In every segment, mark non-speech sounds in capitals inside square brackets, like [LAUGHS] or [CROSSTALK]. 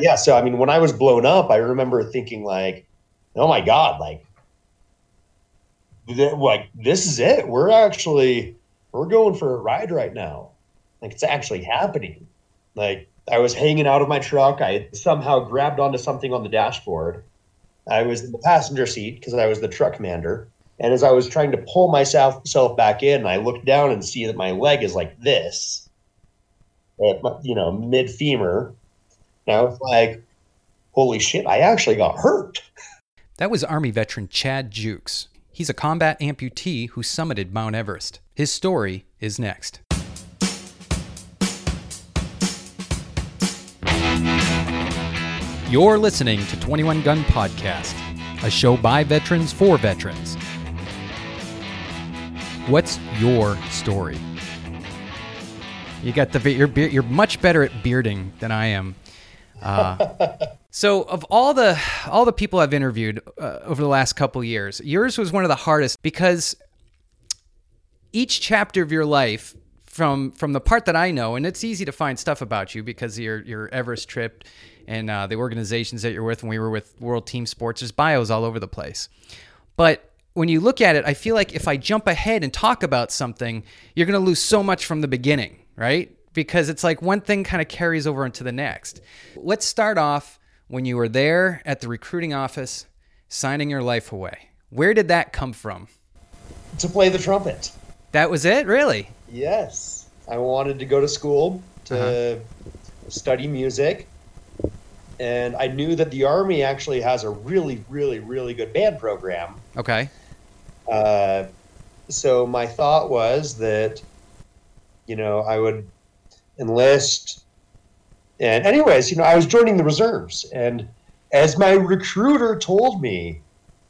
yeah, so I mean, when I was blown up, I remember thinking like, "Oh my god, like, th- like this is it. We're actually we're going for a ride right now. Like it's actually happening." Like I was hanging out of my truck. I somehow grabbed onto something on the dashboard. I was in the passenger seat because I was the truck commander. And as I was trying to pull myself self back in, I looked down and see that my leg is like this, at you know, mid femur. I was like, holy shit, I actually got hurt. That was Army veteran Chad Jukes. He's a combat amputee who summited Mount Everest. His story is next. You're listening to 21 Gun Podcast, a show by veterans for veterans. What's your story? You got the you're you're much better at bearding than I am. Uh, [LAUGHS] so of all the all the people I've interviewed uh, over the last couple years, yours was one of the hardest because each chapter of your life from from the part that I know, and it's easy to find stuff about you because your your Everest trip and uh, the organizations that you're with. When we were with World Team Sports, there's bios all over the place. But when you look at it, I feel like if I jump ahead and talk about something, you're going to lose so much from the beginning, right? Because it's like one thing kind of carries over into the next. Let's start off when you were there at the recruiting office, signing your life away. Where did that come from? To play the trumpet. That was it, really? Yes. I wanted to go to school to study music. And I knew that the Army actually has a really, really, really good band program. Okay. Uh, so my thought was that, you know, I would enlist. And, anyways, you know, I was joining the reserves. And as my recruiter told me,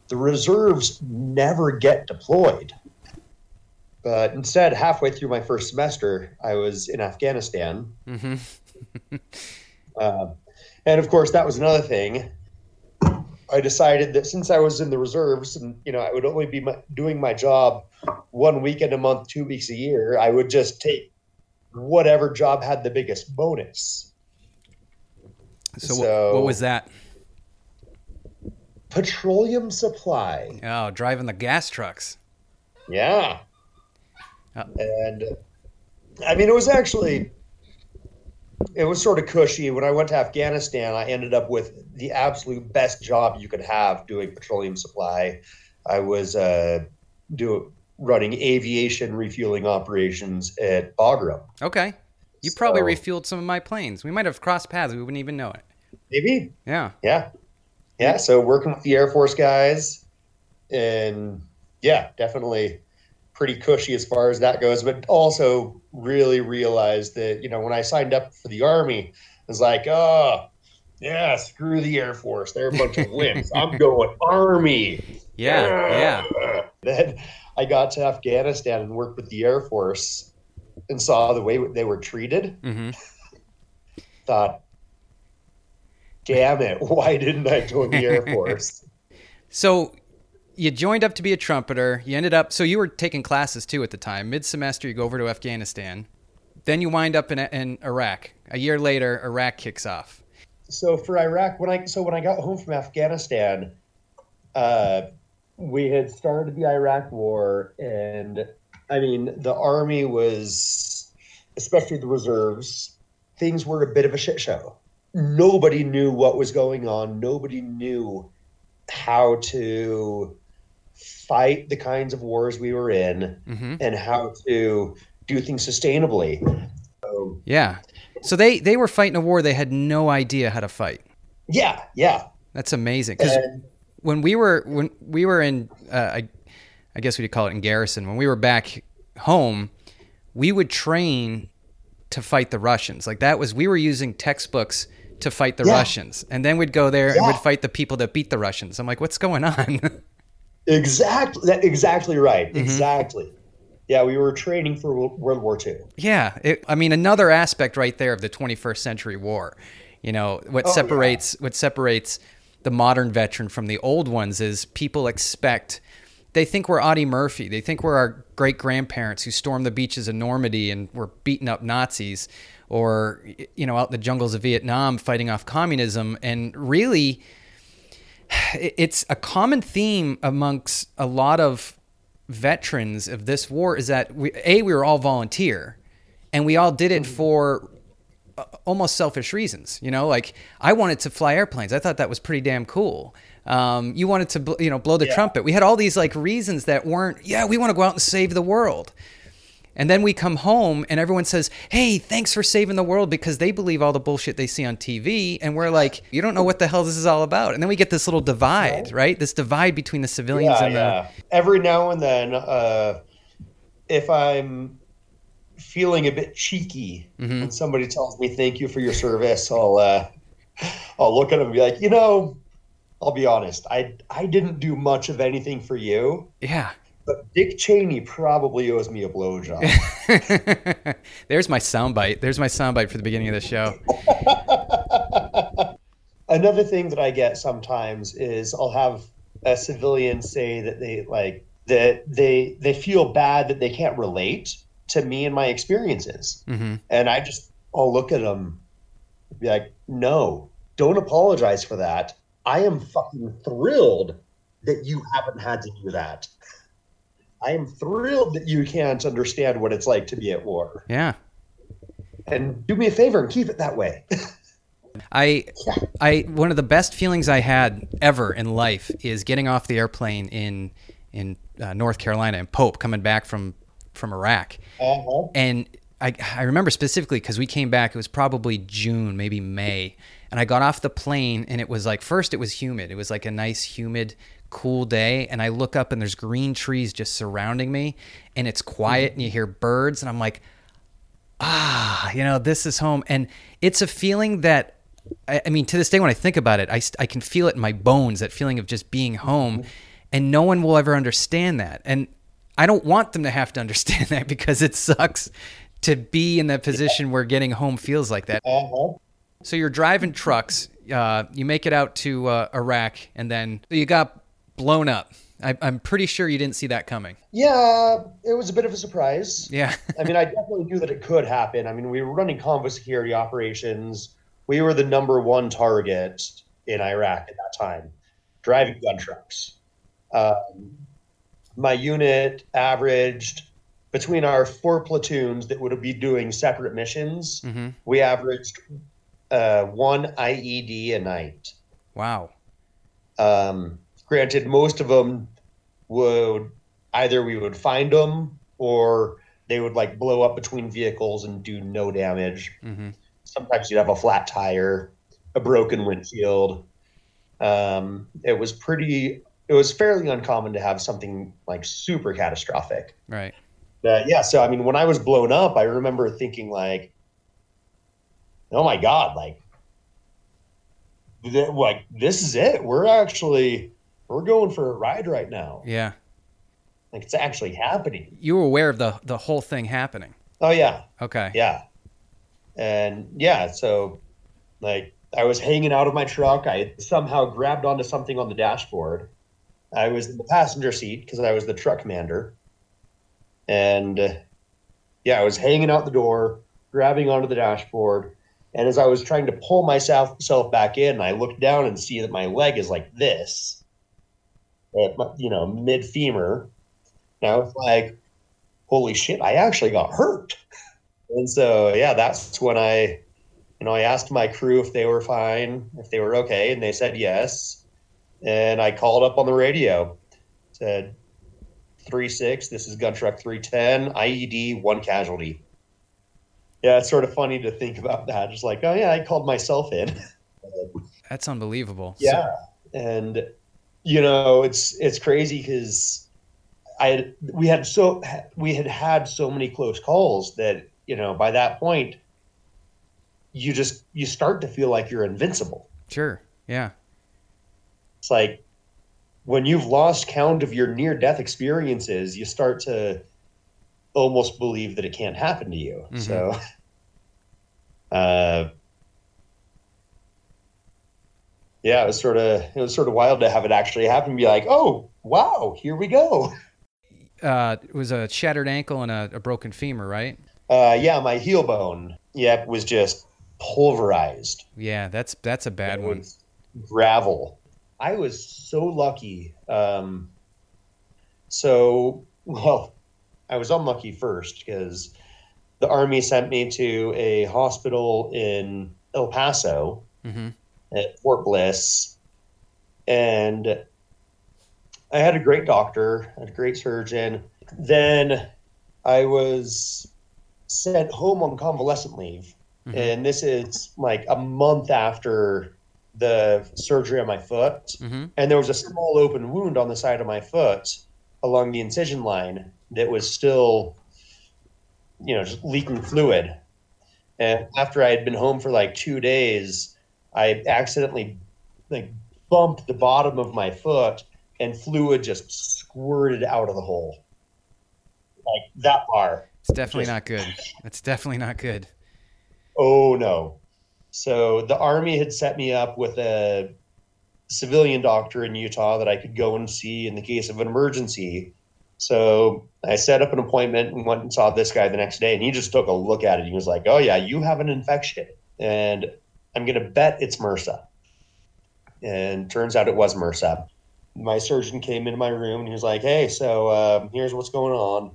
the reserves never get deployed. But instead, halfway through my first semester, I was in Afghanistan. hmm Uh, [LAUGHS] and of course, that was another thing. I decided that since I was in the reserves and you know I would only be my, doing my job one weekend a month, two weeks a year, I would just take whatever job had the biggest bonus. So, So- what was that? Petroleum supply, Oh, driving the gas trucks. yeah, Oh. and I mean it was actually it was sort of cushy. When I went to Afghanistan, I ended up with the absolute best job you could have doing petroleum supply. I was uh, do running aviation refueling operations at Bagram. Okay. You probably So- refueled some of my planes. We might have crossed paths. We wouldn't even know it. Maybe, Yeah. yeah, yeah. So working with the Air Force guys, and yeah, definitely pretty cushy as far as that goes. But also really realized that you know when I signed up for the Army, I was like, oh. Yeah, screw the Air Force. They're a bunch of wimps. I'm [LAUGHS] going Army. Yeah. Yeah. [LAUGHS] Then I got to Afghanistan and worked with the Air Force and saw the way they were treated. hmm [LAUGHS] Thought, damn it, [LAUGHS] why didn't I join the Air [LAUGHS] Force? So you joined up to be a trumpeter. You ended up, so you were taking classes too at the time. Mid semester, you go over to Afghanistan. Then you wind up in, in Iraq. A year later, Iraq kicks off. so for Iraq, when I so when I got home from Afghanistan, uh, we had started the Iraq War, and I mean the army was, especially the reserves, things were a bit of a shit show. Nobody knew what was going on. Nobody knew how to fight the kinds of wars we were in hmm and how to do things sustainably. So, Yeah. So they, they were fighting a war they had no idea how to fight. yeah, yeah. That's amazing. And when we were when we were in uh, I, I guess we could call it in garrison when we were back home we would train to fight the russians like that was we were using textbooks to fight the Yeah. russians and then we'd go there and Yeah. we'd fight the people that beat the russians i'm like what's going on [LAUGHS] Exactly. That, exactly right. Mm-hmm. Exactly. Yeah, we were training for World War II. yeah it, i mean another aspect right there of the 21st century war you know what Oh, yeah. separates what separates the modern veteran from the old ones is people expect they think we're Audie Murphy. They think we're our great grandparents who stormed the beaches of Normandy and were beating up Nazis. or you know out in the jungles of Vietnam fighting off communism and really it's a common theme amongst a lot of veterans of this war is that we, a we were all volunteer and we all did it for uh, almost selfish reasons you know like i wanted to fly airplanes i thought that was pretty damn cool um, you wanted to bl- you know blow the Yeah. trumpet we had all these like reasons that weren't yeah we want to go out and save the world and then we come home and everyone says, Hey, thanks for saving the world because they believe all the bullshit they see on TV. And we're like, You don't know what the hell this is all about. And then we get this little divide, right? This divide between the civilians Yeah, and yeah. Every now and then, uh, if I'm feeling a bit cheeky Mm-hmm. when somebody tells me thank you for your service, I'll uh, [LAUGHS] I'll look at them and be like, you know, I'll be honest, I I didn't do much of anything for you. Yeah. but Dick Cheney probably owes me a blowjob. [LAUGHS] There's my soundbite. There's my soundbite for the beginning of the show. [LAUGHS] Another thing that I get sometimes is I'll have a civilian say that they like that they they feel bad that they can't relate to me and my experiences. hmm And I just, I'll look at them, be like, no, don't apologize for that. I am fucking thrilled that you haven't had to do that. I am thrilled that you can't understand what it's like to be at war. Yeah. And do me a favor and keep it that way. [LAUGHS] I, I, one of the best feelings I had ever in life is getting off the airplane in, in uh, North Carolina and Pope, coming back from, from Iraq. Uh-huh. and I, I remember specifically because we came back it was probably june maybe may and i got off the plane and it was like first it was humid. It was like a nice humid cool day and i look up and there's green trees just surrounding me and it's quiet and you hear birds and i'm like ah you know this is home. And it's a feeling that I, I mean to this day when i think about it I, I can feel it in my bones that feeling of just being home and no one will ever understand that. And i don't want them to have to understand [LAUGHS] that because it sucks to be in that position where getting home feels like that Uh-huh. so you're driving trucks uh, you make it out to uh, iraq and then you got blown up I, i'm pretty sure you didn't see that coming Yeah, it was a bit of a surprise. yeah I mean, I definitely knew that it could happen. I mean, we were running convoy security operations. We were the number one target in Iraq at that time, driving gun trucks. Um, my unit averaged between our four platoons that would be doing separate missions. hmm We averaged uh, one IED a night. wow Um, granted, most of them would either we would find them or they would like blow up between vehicles and do no damage. hmm Sometimes you'd have a flat tire, a broken windshield. Um, it was pretty. It was fairly uncommon to have something like super catastrophic. right Uh, yeah, so I mean, when I was blown up, I remember thinking like, "Oh my god!" Like, th- like this is it. We're actually we're going for a ride right now. yeah Like, it's actually happening. you were aware of the the whole thing happening Oh yeah, okay yeah, and yeah. So, like, I was hanging out of my truck. I somehow grabbed onto something on the dashboard. I was in the passenger seat because I was the truck commander, and uh, yeah, I was hanging out the door, grabbing onto the dashboard. And as I was trying to pull myself self back in, I looked down and see that my leg is like this, at you know, mid femur. And I was like, "Holy shit! I actually got hurt." [LAUGHS] And so, yeah, that's when I, you know, I asked my crew if they were fine, if they were okay, and they said yes. And I called up on the radio, said, three six. This is gun truck three ten. IED one casualty. Yeah, it's sort of funny to think about that. Just like, oh yeah, I called myself in. [LAUGHS] that's unbelievable So- Yeah, and you know, it's it's crazy because I had, we had so we had had so many close calls that you know by that point you just you start to feel like you're invincible. sure yeah It's like when you've lost count of your near death experiences, you start to almost believe that it can't happen to you. Mhm. So, [LAUGHS] uh, yeah, it was sort of it was sort of wild to have it actually happen. Be like, oh wow, here we go. [LAUGHS] uh, it was a shattered ankle and a, a broken femur, right? Uh, yeah, my heel bone. yep, was just pulverized. Yeah, that's that's a bad one. Gravel. I was so lucky. Um, so, well, I was unlucky first because the army sent me to a hospital in El Paso hmm at Fort Bliss, and I had a great doctor, a great surgeon. Then I was sent home on convalescent leave, Mhm. and this is like a month after the surgery on my foot, hmm and there was a small open wound on the side of my foot along the incision line that was still, you know, just leaking fluid. And after I had been home for like two days, I accidentally like bumped the bottom of my foot, and fluid just squirted out of the hole, like that far. It's definitely Just- not good. That's definitely not good. Oh no. So the army had set me up with a civilian doctor in Utah that I could go and see in the case of an emergency. So I set up an appointment and went and saw this guy the next day and he just took a look at it. He was like, "Oh yeah, you have an infection." And I'm going to bet it's MRSA. And turns out it was MRSA. My surgeon came into my room and he was like, "Hey, so um, here's what's going on.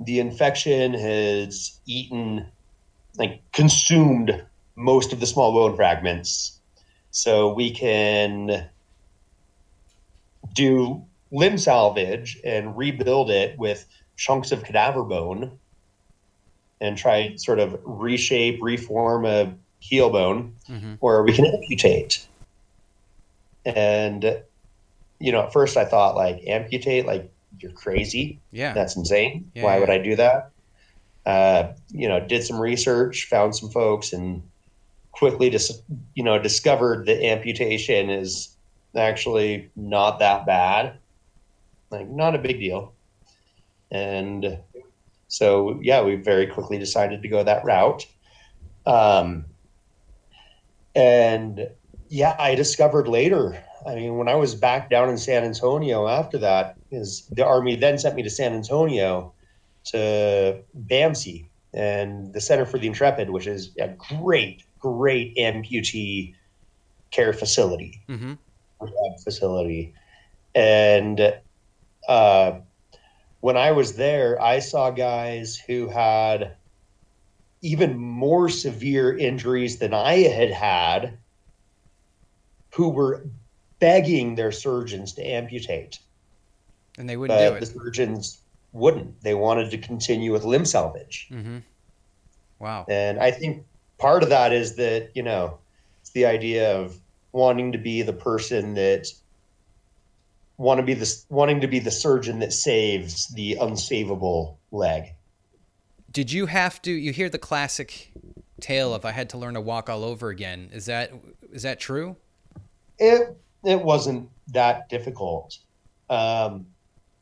The infection has eaten like consumed most of the small bone fragments. So we can do limb salvage and rebuild it with chunks of cadaver bone and try sort of reshape, reform a heel bone, hmm or we can amputate. And you know, at first I thought like amputate, like you're crazy. Yeah. That's insane. Yeah, Why yeah. would I do that? Uh, you know, did some research, found some folks, and quickly just you know discovered that amputation is actually not that bad, like not a big deal. And so yeah, we very quickly decided to go that route. Um, and yeah, I discovered later. I mean, when I was back down in San Antonio after that, is the army then sent me to San Antonio to BAMC and the Center for the Intrepid, which is a great, great amputee care facility hmm facility. And uh, when I was there, I saw guys who had even more severe injuries than I had had who were begging their surgeons to amputate. And they wouldn't do But the surgeons wouldn't. They wanted to continue with limb salvage. hmm Wow. And I think part of that is that, you know, it's the idea of wanting to be the person that want to be the wanting to be the surgeon that saves the unsavable leg. Did you have to? You hear the classic tale of I had to learn to walk all over again. Is that is that true? It it wasn't that difficult, um,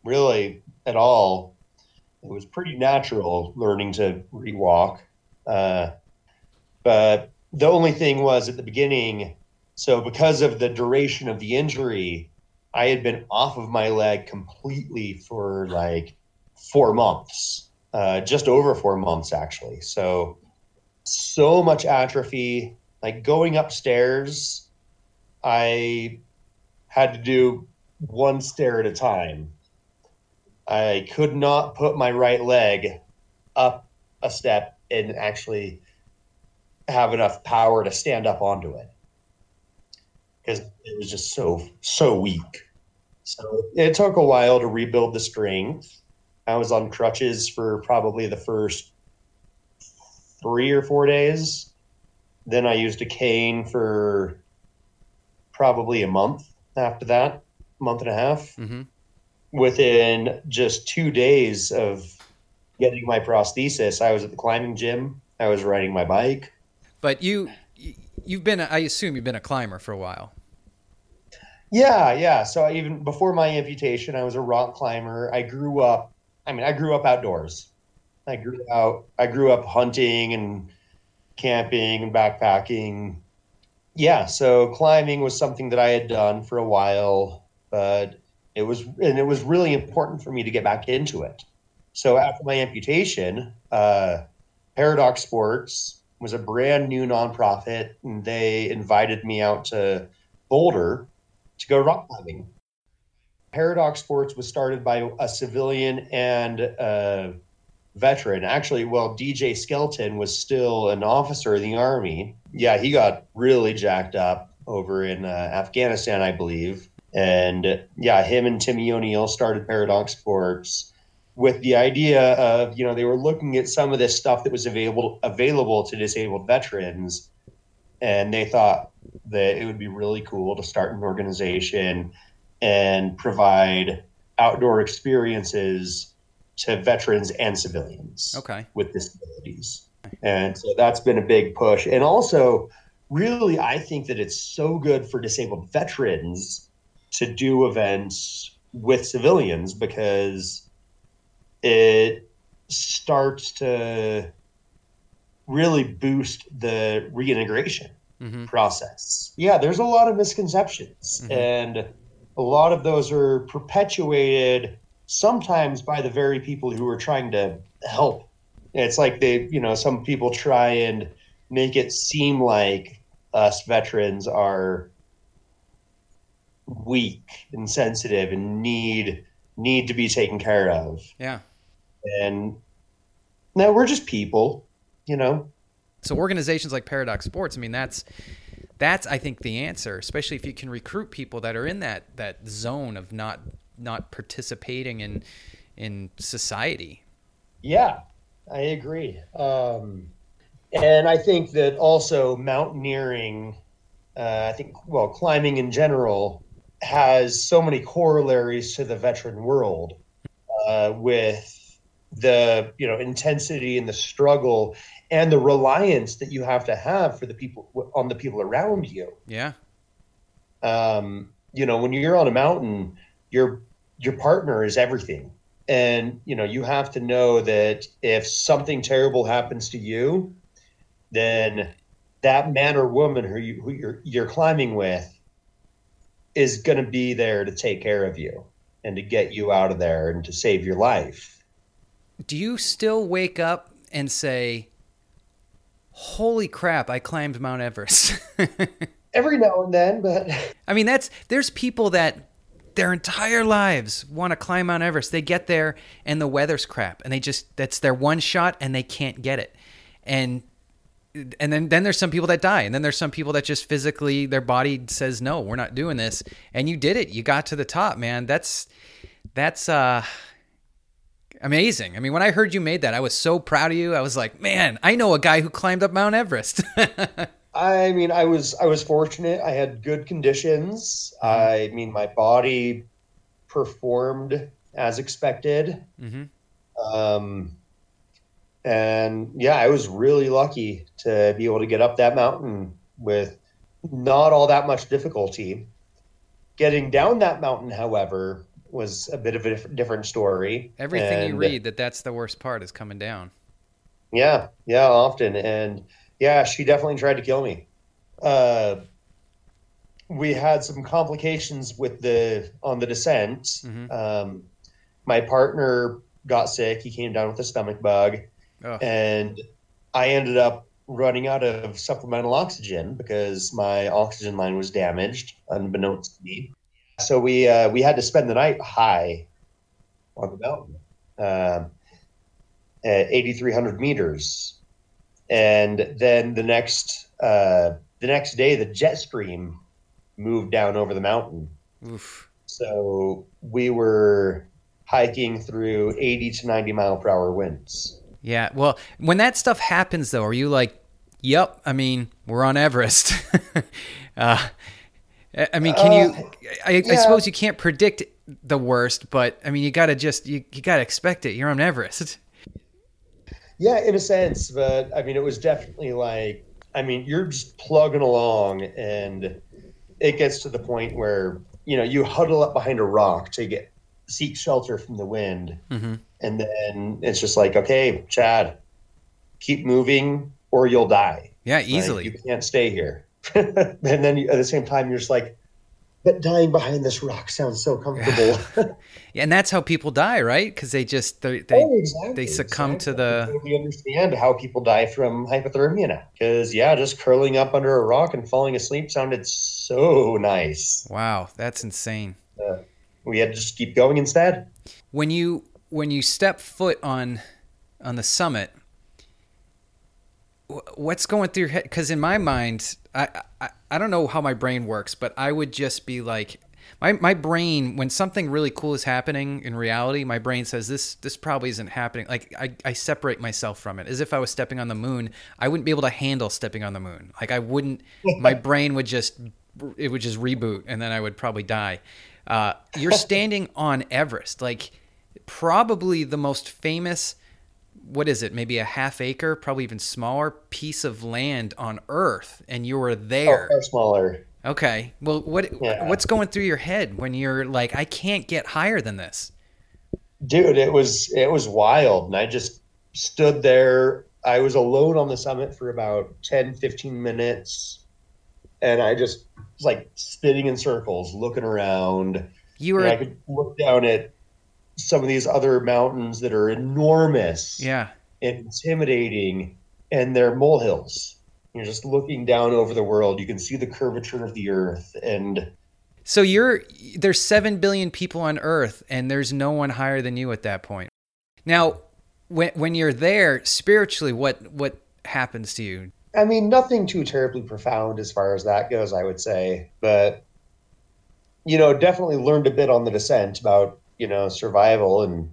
really at all. It was pretty natural learning to rewalk, uh, but the only thing was at the beginning. So because of the duration of the injury, I had been off of my leg completely for like four months, uh, just over four months actually. So so much atrophy. Like going upstairs, I had to do one stair at a time. I could not put my right leg up a step and actually have enough power to stand up onto it because it was just so so weak. So it took a while to rebuild the strength. I was on crutches for probably the first three or four days. Then I used a cane for probably a month after that, month and a half. hmm Within just two days of getting my prosthesis, I was at the climbing gym. I was riding my bike. But you you- you've been I assume you've been a climber for a while. Yeah, yeah. So I, even before my amputation, I was a rock climber. I grew up. I mean, I grew up outdoors. I grew out. I grew up hunting and camping and backpacking. Yeah, so climbing was something that I had done for a while, but it was and it was really important for me to get back into it. So after my amputation, uh, Paradox Sports was a brand new nonprofit, and they invited me out to Boulder to go rock climbing. Paradox Sports was started by a civilian and a veteran. Actually, well, DJ Skelton was still an officer in the army. Yeah, he got really jacked up over in uh, Afghanistan, I believe. And yeah, him and Timmy O'Neill started Paradox Sports with the idea of, you know, they were looking at some of this stuff that was available available to disabled veterans. And they thought that it would be really cool to start an organization and provide outdoor experiences to veterans and civilians okay. with disabilities. And so that's been a big push. And also, really, I think that it's so good for disabled veterans to do events with civilians because it starts to really boost the reintegration mm-hmm. process. Yeah, there's a lot of misconceptions, mm-hmm. and a lot of those are perpetuated sometimes by the very people who are trying to help. It's like they, you know, some people try and make it seem like us veterans are weak and sensitive and need need to be taken care of. Yeah. And no, we're just people, you know. So organizations like Paradox Sports, I mean, that's that's I think the answer, especially if you can recruit people that are in that that zone of not not participating in in society. Yeah, I agree. Um, and I think that also mountaineering, uh, I think, well, climbing in general has so many corollaries to the veteran world uh, with the you know intensity and the struggle and the reliance that you have to have for the people on the people around you. Yeah. Um you know when you're on a mountain your your partner is everything. And you know you have to know that if something terrible happens to you then that man or woman who, you, who you're, you're climbing with is going to be there to take care of you and to get you out of there and to save your life. Do you still wake up and say, "Holy crap, I climbed Mount Everest"? [LAUGHS] Every now and then, but [LAUGHS] I mean, that's there's people that their entire lives want to climb Mount Everest. They get there and the weather's crap and they just that's their one shot and they can't get it. And and then then there's some people that die and then there's some people that just physically their body says no we're not doing this and you did it you got to the top man that's that's uh amazing i mean when i heard you made that i was so proud of you i was like man i know a guy who climbed up mount everest [LAUGHS] i mean i was i was fortunate i had good conditions mm-hmm. i mean my body performed as expected mm-hmm. um and yeah, I was really lucky to be able to get up that mountain with not all that much difficulty. Getting down that mountain, however, was a bit of a different story. Everything and, you read that that's the worst part is coming down. Yeah, yeah, often, and yeah, she definitely tried to kill me. Uh, we had some complications with the on the descent. Mm-hmm. Um, my partner got sick. He came down with a stomach bug. Oh. And I ended up running out of supplemental oxygen because my oxygen line was damaged, unbeknownst to me. So we uh, we had to spend the night high on the mountain uh, at 8,300 meters, and then the next uh, the next day the jet stream moved down over the mountain. Oof. So we were hiking through 80 to 90 mile per hour winds. Yeah. Well, when that stuff happens, though, are you like, "Yep"? I mean, we're on Everest. [LAUGHS] uh, I mean, can you? Uh, I, yeah. I, suppose you can't predict the worst, but I mean, you gotta just you, you gotta expect it. You're on Everest. [LAUGHS] Yeah, in a sense, but I mean, it was definitely like, I mean, you're just plugging along, and it gets to the point where you know you huddle up behind a rock to get seek shelter from the wind. Mm-hmm. And then it's just like, okay, Chad, keep moving or you'll die. Yeah, easily. Like, you can't stay here. [LAUGHS] and then you, at the same time, you're just like, but dying behind this rock sounds so comfortable. [LAUGHS] yeah, and that's how people die, right? Because they just they they, oh, exactly, they succumb exactly. to the. Totally understand how people die from hypothermia now. Because yeah, just curling up under a rock and falling asleep sounded so nice. Wow, that's insane. Uh, we had to just keep going instead. When you when you step foot on on the summit, what's going through your head? Because in my mind, I, I I don't know how my brain works, but I would just be like, my my brain when something really cool is happening in reality, my brain says this this probably isn't happening. Like I I separate myself from it as if I was stepping on the moon. I wouldn't be able to handle stepping on the moon. Like I wouldn't. [LAUGHS] my brain would just it would just reboot, and then I would probably die. Uh, you're [LAUGHS] standing on Everest, like probably the most famous what is it? Maybe a half acre, probably even smaller piece of land on Earth, and you were there. Oh, smaller. Okay. Well, what yeah. what's going through your head when you're like, I can't get higher than this? Dude, it was it was wild, and I just stood there. I was alone on the summit for about 10, 15 minutes, and I just was like spinning in circles, looking around. You were. I could look down at some of these other mountains that are enormous, yeah, intimidating, and they're molehills. You're just looking down over the world. You can see the curvature of the earth, and so you're there's seven billion people on Earth, and there's no one higher than you at that point. Now, when when you're there spiritually, what what happens to you? I mean, nothing too terribly profound as far as that goes, I would say, but you know, definitely learned a bit on the descent about you know survival and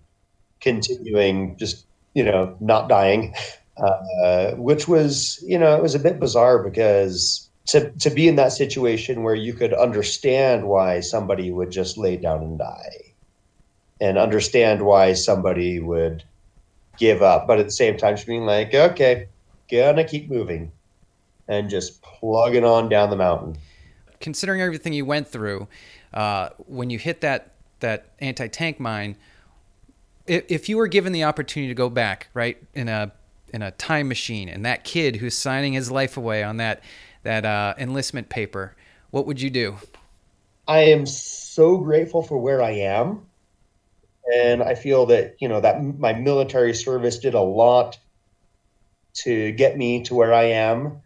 continuing just you know not dying [LAUGHS] uh, which was you know it was a bit bizarre because to to be in that situation where you could understand why somebody would just lay down and die and understand why somebody would give up but at the same time just being like okay gonna keep moving and just plugging on down the mountain. Considering everything you went through uh, when you hit that that anti tank mine, if, if you were given the opportunity to go back, right, in a in a time machine, and that kid who's signing his life away on that that uh, enlistment paper, what would you do? I am so grateful for where I am, and I feel that you know that my military service did a lot to get me to where I am.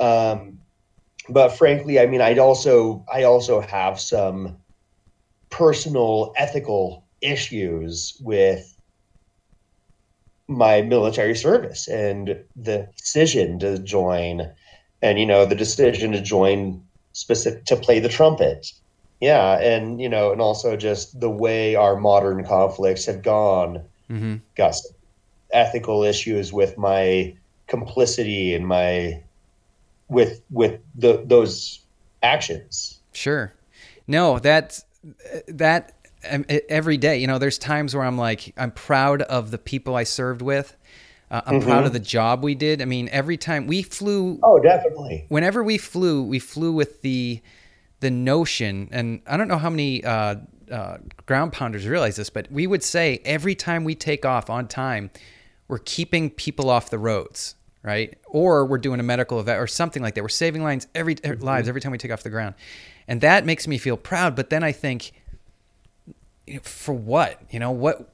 Um, but frankly, I mean, I'd also I also have some personal ethical issues with my military service and the decision to join and you know the decision to join specific to play the trumpet. Yeah and you know and also just the way our modern conflicts have gone. Mm-hmm. got ethical issues with my complicity and my with with the those actions. Sure. No that's that um, every day, you know, there's times where I'm like, I'm proud of the people I served with. Uh, I'm mm-hmm. proud of the job we did. I mean, every time we flew. Oh, definitely. Whenever we flew, we flew with the the notion, and I don't know how many uh, uh, ground pounders realize this, but we would say every time we take off on time, we're keeping people off the roads, right? Or we're doing a medical event or something like that. We're saving lives every mm-hmm. lives every time we take off the ground and that makes me feel proud. But then I think, for what? You know what?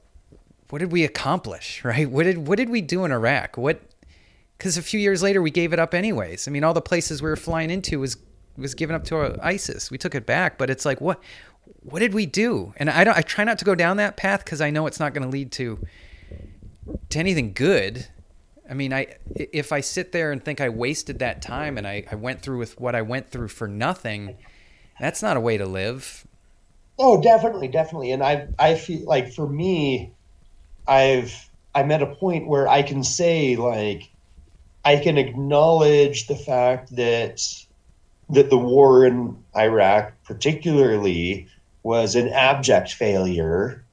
What did we accomplish? [LAUGHS] Right? What did what did we do in Iraq? What? Because a few years later we gave it up anyways. I mean, all the places we were flying into was was given up to ISIS. We took it back, but it's like what? What did we do? And I don't. I try not to go down that path because I know it's not going to lead to to anything good. I mean, I if I sit there and think I wasted that time and I, I went through with what I went through for nothing, that's not a way to live. Oh, definitely, definitely. And I I feel like for me, I've I'm at a point where I can say like I can acknowledge the fact that that the war in Iraq particularly was an abject failure,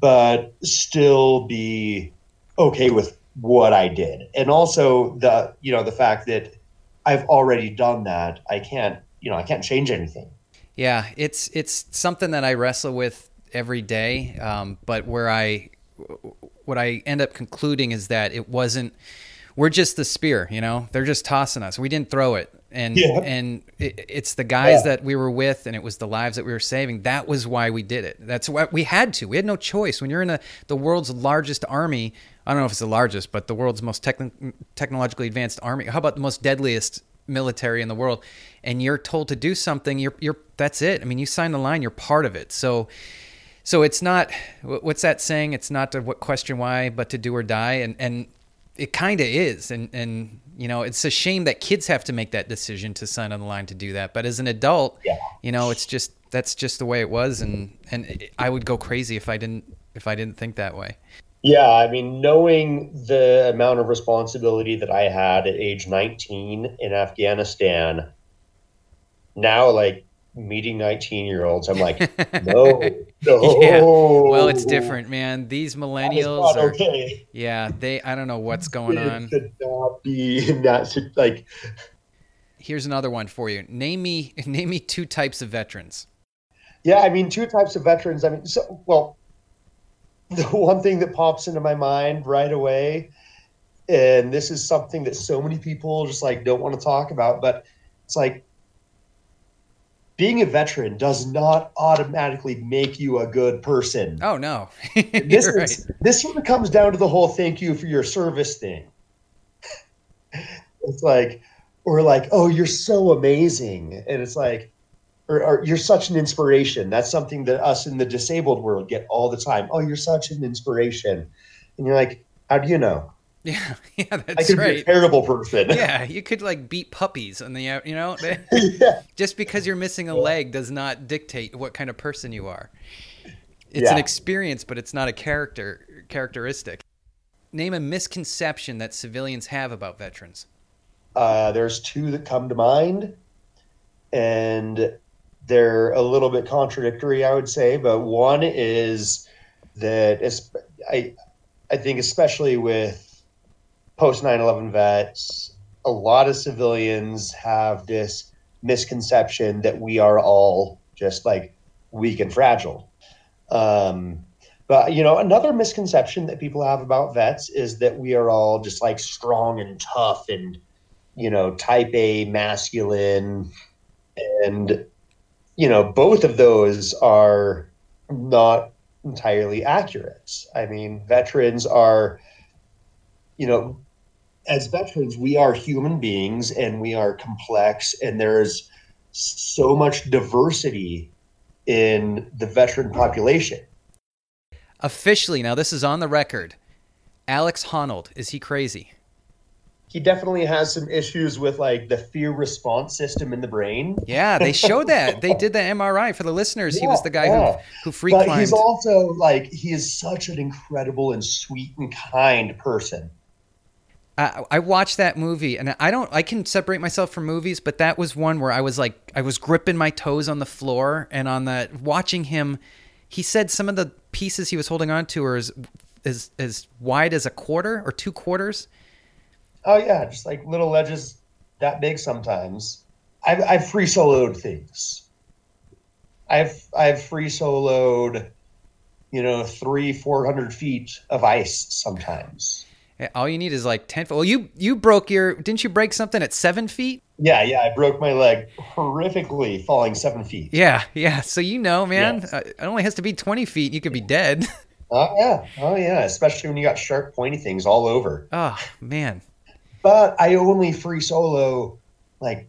but still be okay with what I did. And also the you know the fact that I've already done that. I can't you know I can't change anything. Yeah, it's it's something that I wrestle with every day. Um, but where I what I end up concluding is that it wasn't we're just the spear, you know. They're just tossing us. We didn't throw it, and Yeah. and it, it's the guys Yeah. that we were with, and it was the lives that we were saving. That was why we did it. That's why we had to. We had no choice. When you're in a, the world's largest army, I don't know if it's the largest, but the world's most techn technologically advanced army. How about the most deadliest military in the world? And you're told to do something. You're you're that's it. I mean, you sign the line. You're part of it. So. So it's not what's that saying? It's not to what question why, but to do or die, and and it kind of is, and and you know it's a shame that kids have to make that decision to sign on the line to do that. But as an adult, Yeah. you know, it's just that's just the way it was, and and it- I would go crazy if I didn't if I didn't think that way. Yeah, I mean, knowing the amount of responsibility that I had at age 19 in Afghanistan, now like meeting 19 year olds, I'm like, [LAUGHS] no, no. [LAUGHS] Yeah. Well, it's different, man. These millennials are, okay. yeah, they I don't know what's going It on. should not be that like. Here's another one for you. Name me [LAUGHS] name me two types of veterans. Yeah, I mean, two types of veterans. I mean, so well, the one thing that pops into my mind right away, and this is something that so many people just like don't want to talk about, but it's like being a veteran does not automatically make you a good person. Oh no, [LAUGHS] this you're is this sort of comes down to the whole thank you for your service thing. it's like, or like, oh, you're so amazing, and it's like, or, or you're such an inspiration. That's something that us in the disabled world get all the time. Oh, you're such an inspiration, and you're like, how do you know? [LAUGHS] Yeah, [LAUGHS] yeah, I that's could be a right. terrible person. Yeah, [LAUGHS] you could like beat puppies on the you know. They, yeah. just because you're missing a leg does not dictate what kind of person you are. It's an experience, but it's not a character characteristic. Name a misconception that civilians have about veterans. Uh, there's two that come to mind, and they're a little bit contradictory, I would say. But one is that I, I think especially with post 9/11 vets, a lot of civilians have this misconception that we are all just like weak and fragile. Um, but you know, another misconception that people have about vets is that we are all just like strong and tough and you know, type A masculine. And, you know, both of those are not entirely accurate. I mean, veterans are, you know, as veterans, we are human beings and we are complex, and there's so much diversity in the veteran population. Officially, now this is on the record. Alex Honnold, is he crazy? He definitely has some issues with like the fear response system in the brain. Yeah, they showed that. They did the MRI for the listeners. he was the guy yeah. who who free but climbed. he's also like he is such an incredible and sweet and kind person. I, watched that movie and I don't I can separate myself from movies, but that was one where I was like I was gripping my toes on the floor and on the watching him he said some of the pieces he was holding on to are as as, as wide as a quarter or two quarters. Oh yeah, just like little ledges that big sometimes. I've I've free soloed things. I've I've free soloed, you know, three four hundred feet of ice sometimes. Yeah, All you need is like ten. feet. Well, you you broke your didn't you break something at seven feet? Yeah, yeah, I broke my leg horrifically falling seven feet. Yeah, yeah. So you know, man, Yes. uh, it only has to be twenty feet. You could be dead. [LAUGHS] Oh yeah, oh yeah, especially when you got sharp pointy things all over. oh man. but I only free solo like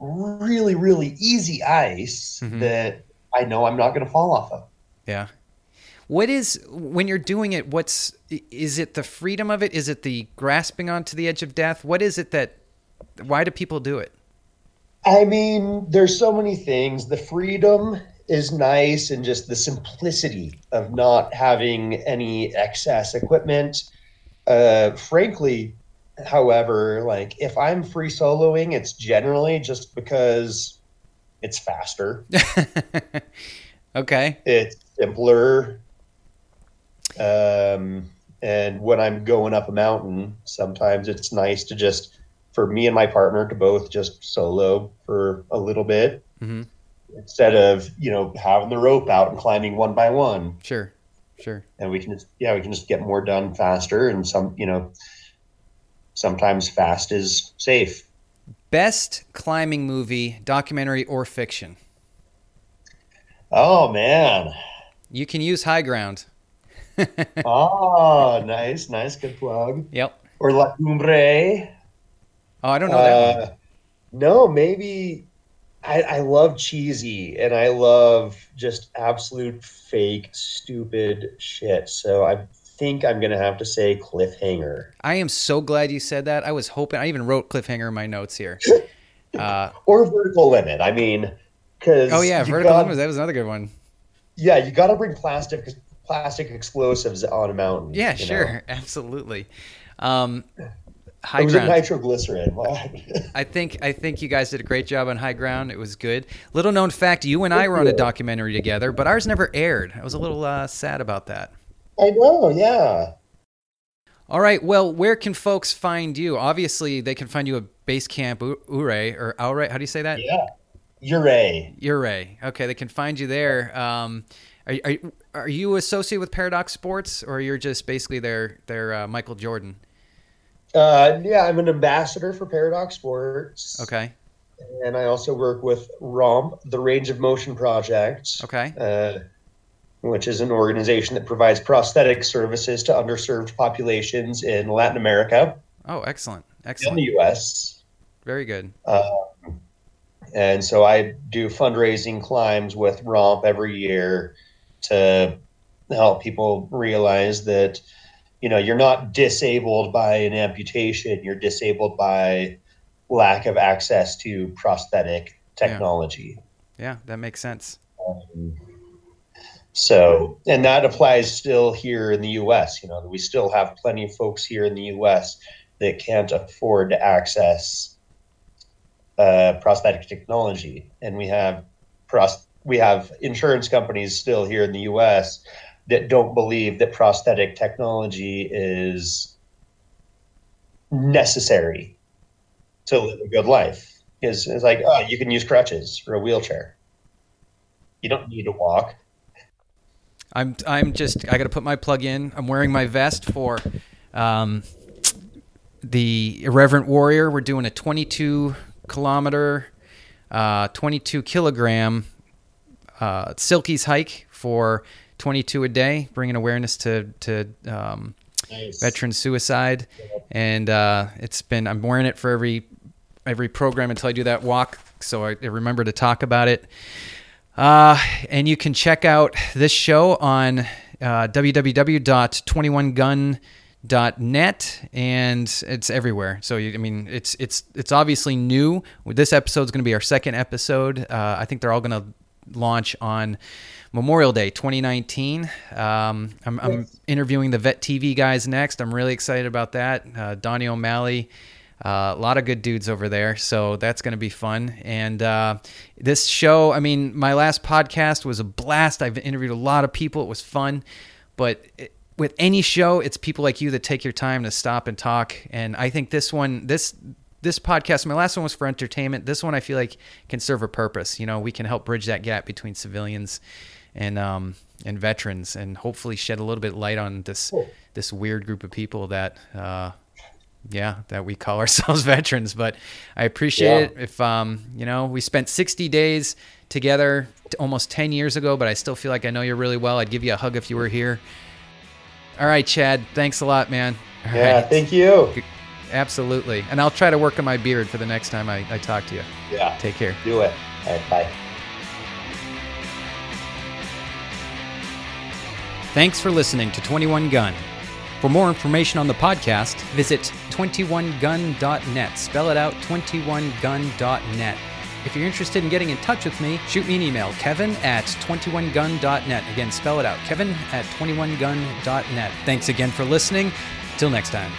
really, really easy ice Mhm. that I know I'm not going to fall off of. Yeah. What is when you're doing it? What's is it the freedom of it? Is it the grasping onto the edge of death? What is it that? Why do people do it? I mean, there's so many things. The freedom is nice and just the simplicity of not having any excess equipment. Uh, frankly, however, like if I'm free soloing, it's generally just because it's faster. [LAUGHS] okay. it's simpler. Um, and when I'm going up a mountain, sometimes it's nice to just, for me and my partner, to both just solo for a little bit hmm instead of, you know, having the rope out and climbing one by one. Sure. Sure. And we can just, yeah, we can just get more done faster. And some, you know, sometimes fast is safe. Best climbing movie, documentary, or fiction? Oh man. You can use High Ground. [LAUGHS] oh, nice, nice, good plug. Yep. Or La Cumbre. Oh, I don't know that one. Uh, no, maybe I, I love cheesy and I love just absolute fake, stupid shit. So I think I'm gonna have to say cliffhanger. I am so glad you said that. I was hoping. I even wrote cliffhanger in my notes here. [LAUGHS] Uh, Or vertical limit. I mean, because oh yeah, vertical limit. That was another good one. Yeah, you got to bring plastic plastic explosives on a mountain. Yeah, sure, know? [LAUGHS] absolutely. Um, high It was ground. it nitroglycerin. [LAUGHS] I think I think you guys did a great job on High Ground. It was good. Little known fact: you and I were on a documentary together, but ours never aired. I was a little uh, sad about that. I know. Yeah. All right. Well, where can folks find you? Obviously, they can find you at Base Camp U- Ure or Aure. How do you say that? Yeah. Ure. Ure. Okay, they can find you there. Um, are, are, are you associated with Paradox Sports, or you're just basically their their uh, Michael Jordan? Uh, yeah, I'm an ambassador for Paradox Sports. Okay. And I also work with ROMP, the Range of Motion Project. Okay. Uh, which is an organization that provides prosthetic services to underserved populations in Latin America Oh, excellent. Excellent. the U.S. Very good. Um, and so I do fundraising climbs with ROMP every year to help people realize that, you know, you're not disabled by an amputation, you're disabled by lack of access to prosthetic technology. Yeah, that makes sense. Um, so, and that applies still here in the US. You know, we still have plenty of folks here in the US that can't afford to access uh, prosthetic technology, and we have pros- we have insurance companies still here in the U.S. that don't believe that prosthetic technology is necessary to live a good life. Is it's like oh, you can use crutches or a wheelchair. You don't need to walk. I'm I'm just I got to put my plug in. I'm wearing my vest for um, the Irreverent Warrior. We're doing a 22 kilometer, uh, 22 kilogram uh, Silkies hike for 22 a day, bringing awareness to to um, Nice. veteran suicide, and uh, it's been I'm wearing it for every every program until I do that walk, so I, I remember to talk about it. Uh, and you can check out this show on uh, www.21gun.net, and it's everywhere. So you, I mean, it's it's it's obviously new. This episode is going to be our second episode. Uh, I think they're all going to launch on Memorial Day 2019. Um, I'm, I'm interviewing the Vet TV guys next. I'm really excited about that. Uh, Donny O'Malley. Uh, a lot of good dudes over there, so that's going to be fun. And uh, this show, I mean, my last podcast was a blast. I've interviewed a lot of people. It was fun, but it, with any show, it's people like you that take your time to stop and talk. And I think this one, this this podcast, my last one was for entertainment. This one, I feel like can serve a purpose. You know, we can help bridge that gap between civilians and um, and veterans, and hopefully shed a little bit of light on this Cool. this weird group of people that. Uh, yeah, that we call [LAUGHS] ourselves veterans, but I appreciate Yeah. it. If um, you know, we spent 60 days together t- almost 10 years ago, but I still feel like I know you really well. I'd give you a hug if you were here. All right, Chad. Thanks a lot, man. All Yeah, right. thank you. Absolutely. And I'll try to work on my beard for the next time I, I talk to you. Yeah, Take care. do it. All right, bye. Thanks for listening to 21 Gun. For more information on the podcast, visit 21gun.net. Spell it out 21gun.net. If you're interested in getting in touch with me, shoot me an email, kevin at 21gun.net. Again, spell it out, kevin at 21gun.net. Thanks again for listening. Till next time.